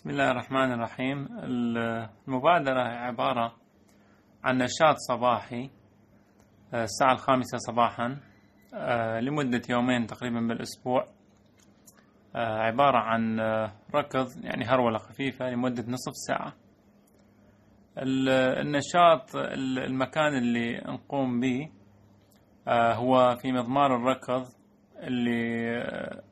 بسم الله الرحمن الرحيم. المبادرة عبارة عن نشاط صباحي آه، الساعة الخامسة صباحا آه، لمدة يومين تقريبا بالأسبوع. آه، عبارة عن ركض يعني هرولة خفيفة لمدة نصف ساعة. النشاط المكان اللي نقوم به هو في مضمار الركض اللي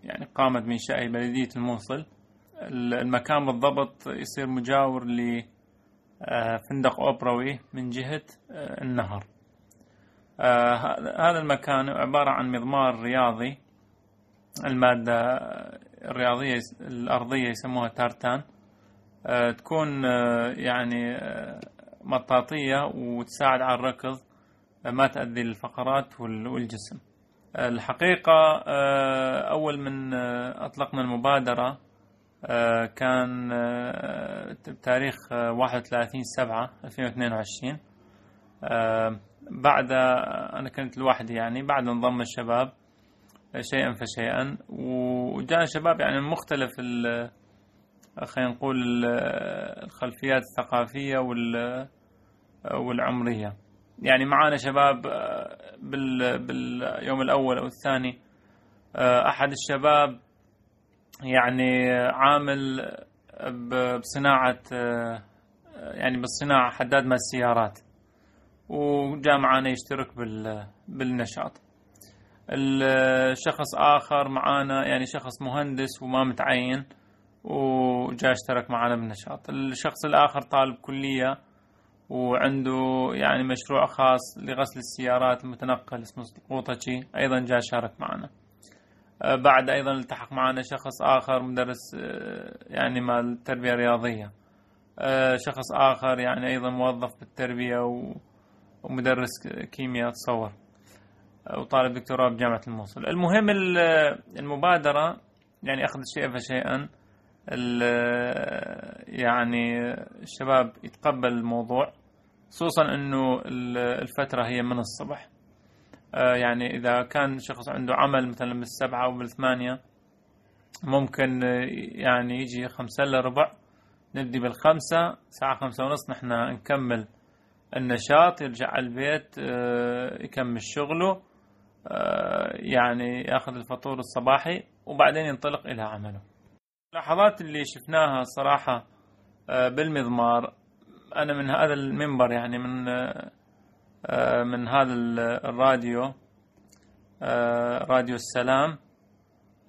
يعني قامت شأي بلدية الموصل. المكان بالضبط يصير مجاور لفندق أوبروي من جهة آه، النهر. آه، هذا المكان عبارة عن مضمار رياضي. المادة الرياضية الأرضية يسموها تارتان. آه، تكون يعني مطاطية وتساعد على الركض ما تأذي الفقرات والجسم. الحقيقة أول من أطلقنا المبادرة آه، كان آه، بتاريخ 31 7 2022 بعد أنا كنت لوحدي يعني بعد انضم الشباب شيئا فشيئا. وجاء شباب يعني من مختلف خلينا نقول الخلفيات الثقافية والعمرية. يعني معانا شباب آه، باليوم الأول أو الثاني أحد الشباب يعني عامل بصناعة يعني بالصناعة حداد مال السيارات وجاء معانا يشترك بالنشاط. الشخص آخر معانا يعني شخص مهندس وما متعين وجاء اشترك معنا بالنشاط. الشخص الآخر طالب كلية وعنده يعني مشروع خاص لغسل السيارات المتنقل اسمه قوطشي أيضا جاء شارك معنا. بعد أيضا التحق معنا شخص آخر مدرس آه، يعني مال التربية الرياضية. آه، شخص آخر يعني أيضا موظف بالتربية ومدرس كيمياء تصور وطالب دكتوراه بجامعة الموصل. المهم المبادرة يعني أخذ شيئا فشيئا يعني الشباب يتقبل الموضوع خصوصا أنه الفترة هي من الصبح. آه، يعني إذا كان شخص عنده عمل مثلا بالسبعة أو بالثمانية ممكن آه، يعني يجي خمسة إلا ربع نبدي بالخمسة ساعة خمسة ونص نحن نكمل النشاط يرجع على البيت آه، يكمل شغله يعني يأخذ الفطور الصباحي وبعدين ينطلق إلى عمله. اللحظات اللي شفناها صراحة بالمضمار أنا من هذا المنبر يعني من آه، من هذا الراديو آه، راديو السلام.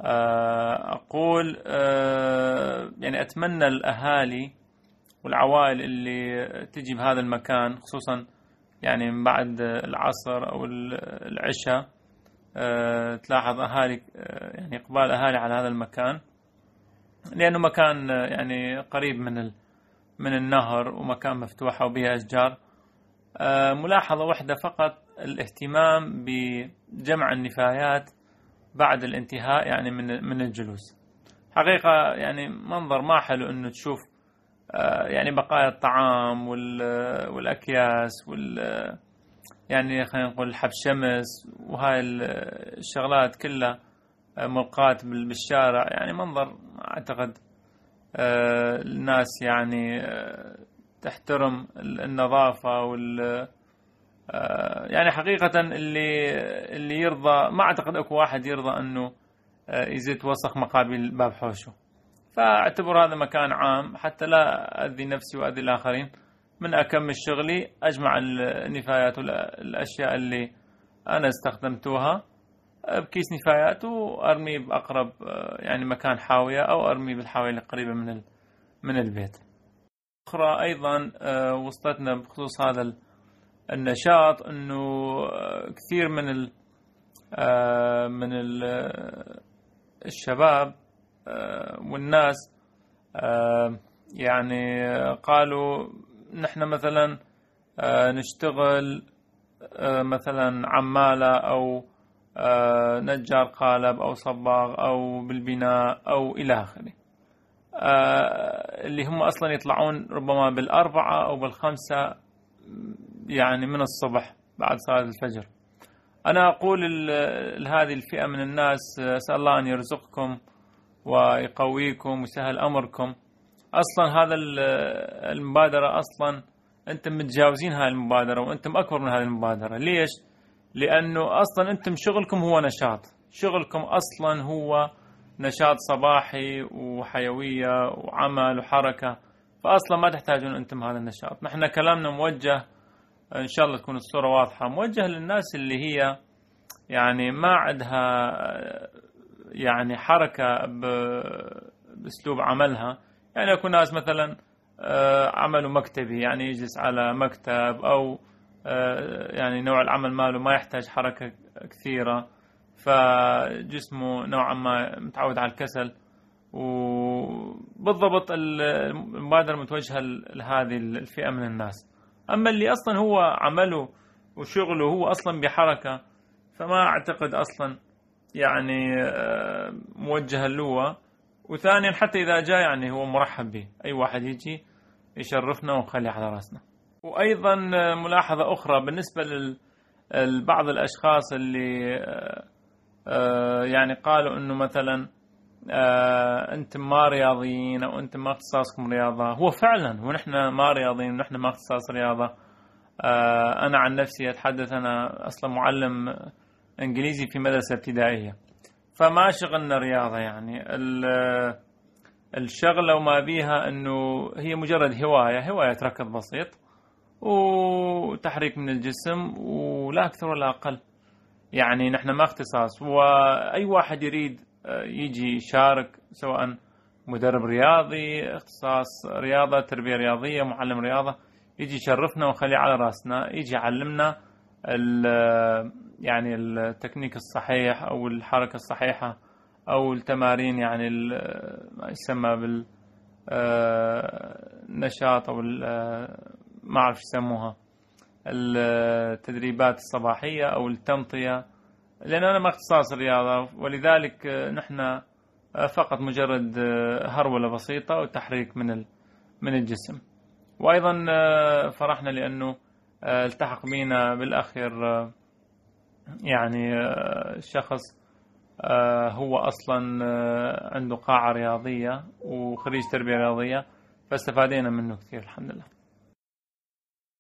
آه، أقول يعني أتمنى الأهالي والعوائل اللي تجي بهذا المكان خصوصا يعني من بعد العصر أو العشاء تلاحظ أهالي يعني إقبال أهالي على هذا المكان لأنه مكان يعني قريب من من النهر ومكان مفتوح وبه أشجار. آه، ملاحظة واحدة فقط الاهتمام بجمع النفايات بعد الانتهاء يعني من من الجلوس. حقيقة يعني منظر ما حلو إنه تشوف آه، يعني بقايا الطعام والأكياس وال يعني خلينا نقول حب شمس وهاي الشغلات كلها آه، ملقاة بالشارع. يعني منظر أعتقد الناس يعني تحترم النظافة وال آه، يعني حقيقة اللي اللي يرضى ما أعتقد أكو واحد يرضى أنه آه، يزيد وسخ مقابل باب حوشه. فأعتبر هذا مكان عام حتى لا أذي نفسي وأذي الآخرين. من أكمل شغلي أجمع النفايات والأشياء اللي أنا استخدمتوها آه، بكيس نفايات وأرميه بأقرب يعني مكان حاوية أو أرميه بالحاوية القريبة من من البيت. أخرى أيضا آه، وصلتنا بخصوص هذا النشاط أنه آه، كثير من ال آه، من ال الشباب والناس يعني قالوا نحن مثلا نشتغل مثلا عمالة أو نجار قالب أو صباغ أو بالبناء أو إلى آخره. اللي هم أصلا يطلعون ربما بالأربعة أو بالخمسة يعني من الصبح بعد صلاة الفجر. أنا أقول لهذه الفئة من الناس أسأل الله أن يرزقكم ويقويكم ويسهل أمركم. أصلا هذا المبادرة أصلا أنتم متجاوزين هاي المبادرة وأنتم أكبر من هذه المبادرة. ليش؟ لأنه أصلا أنتم شغلكم هو نشاط. شغلكم أصلا هو نشاط صباحي وحيوية وعمل وحركة فأصلا ما تحتاجون أنتم هذا النشاط. نحن كلامنا موجه إن شاء الله تكون الصورة واضحة موجه للناس اللي هي يعني ما عندها يعني حركة بأسلوب عملها. يعني يكون ناس مثلا آه، عمله مكتبي يعني يجلس على مكتب أو آه، يعني نوع العمل ماله ما يحتاج حركة كثيرة. فجسمه نوعا ما متعود على الكسل وبالضبط المبادرة متوجهة لهذه الفئة من الناس. أما اللي أصلا هو عمله وشغله هو أصلا بحركة فما أعتقد أصلا يعني آه، موجه له وثانيا حتى إذا جاء يعني هو مرحب به. أي واحد يجي يشرفنا ونخليه على رأسنا. وأيضا ملاحظة أخرى بالنسبة لبعض الأشخاص اللي آه، آه، يعني قالوا أنه مثلا أنتم ما رياضيين أو أنتم ما اختصاصكم رياضة. هو فعلا ونحن ما رياضيين ونحن ما اختصاص رياضة. أنا عن نفسي أتحدث أنا أصلا معلم إنجليزي في مدرسة ابتدائية. فما شغلنا رياضة يعني. الشغلة وما بيها أنه هي مجرد هواية هواية ركض بسيط وتحريك من الجسم ولا أكثر ولا أقل. يعني نحن ما اختصاص. وأي واحد يريد آه، يجي يشارك سواء مدرب رياضي اختصاص رياضة تربية رياضية معلم رياضة يجي يشرفنا ونخليه على راسنا يجي يعلمنا يعني التكنيك الصحيح أو الحركة الصحيحة أو التمارين يعني ما يسمى بالنشاط أو ما أعرف يسموها. التدريبات الصباحية أو التمطية لأن أنا ما اختصاص الرياضة ولذلك نحن فقط مجرد هرولة بسيطة وتحريك من من الجسم. وأيضا فرحنا لأنه التحق بنا بالأخير يعني آه، شخص آه، هو أصلا آه، عنده قاعة رياضية وخريج تربية رياضية فاستفادينا منه كثير الحمد لله.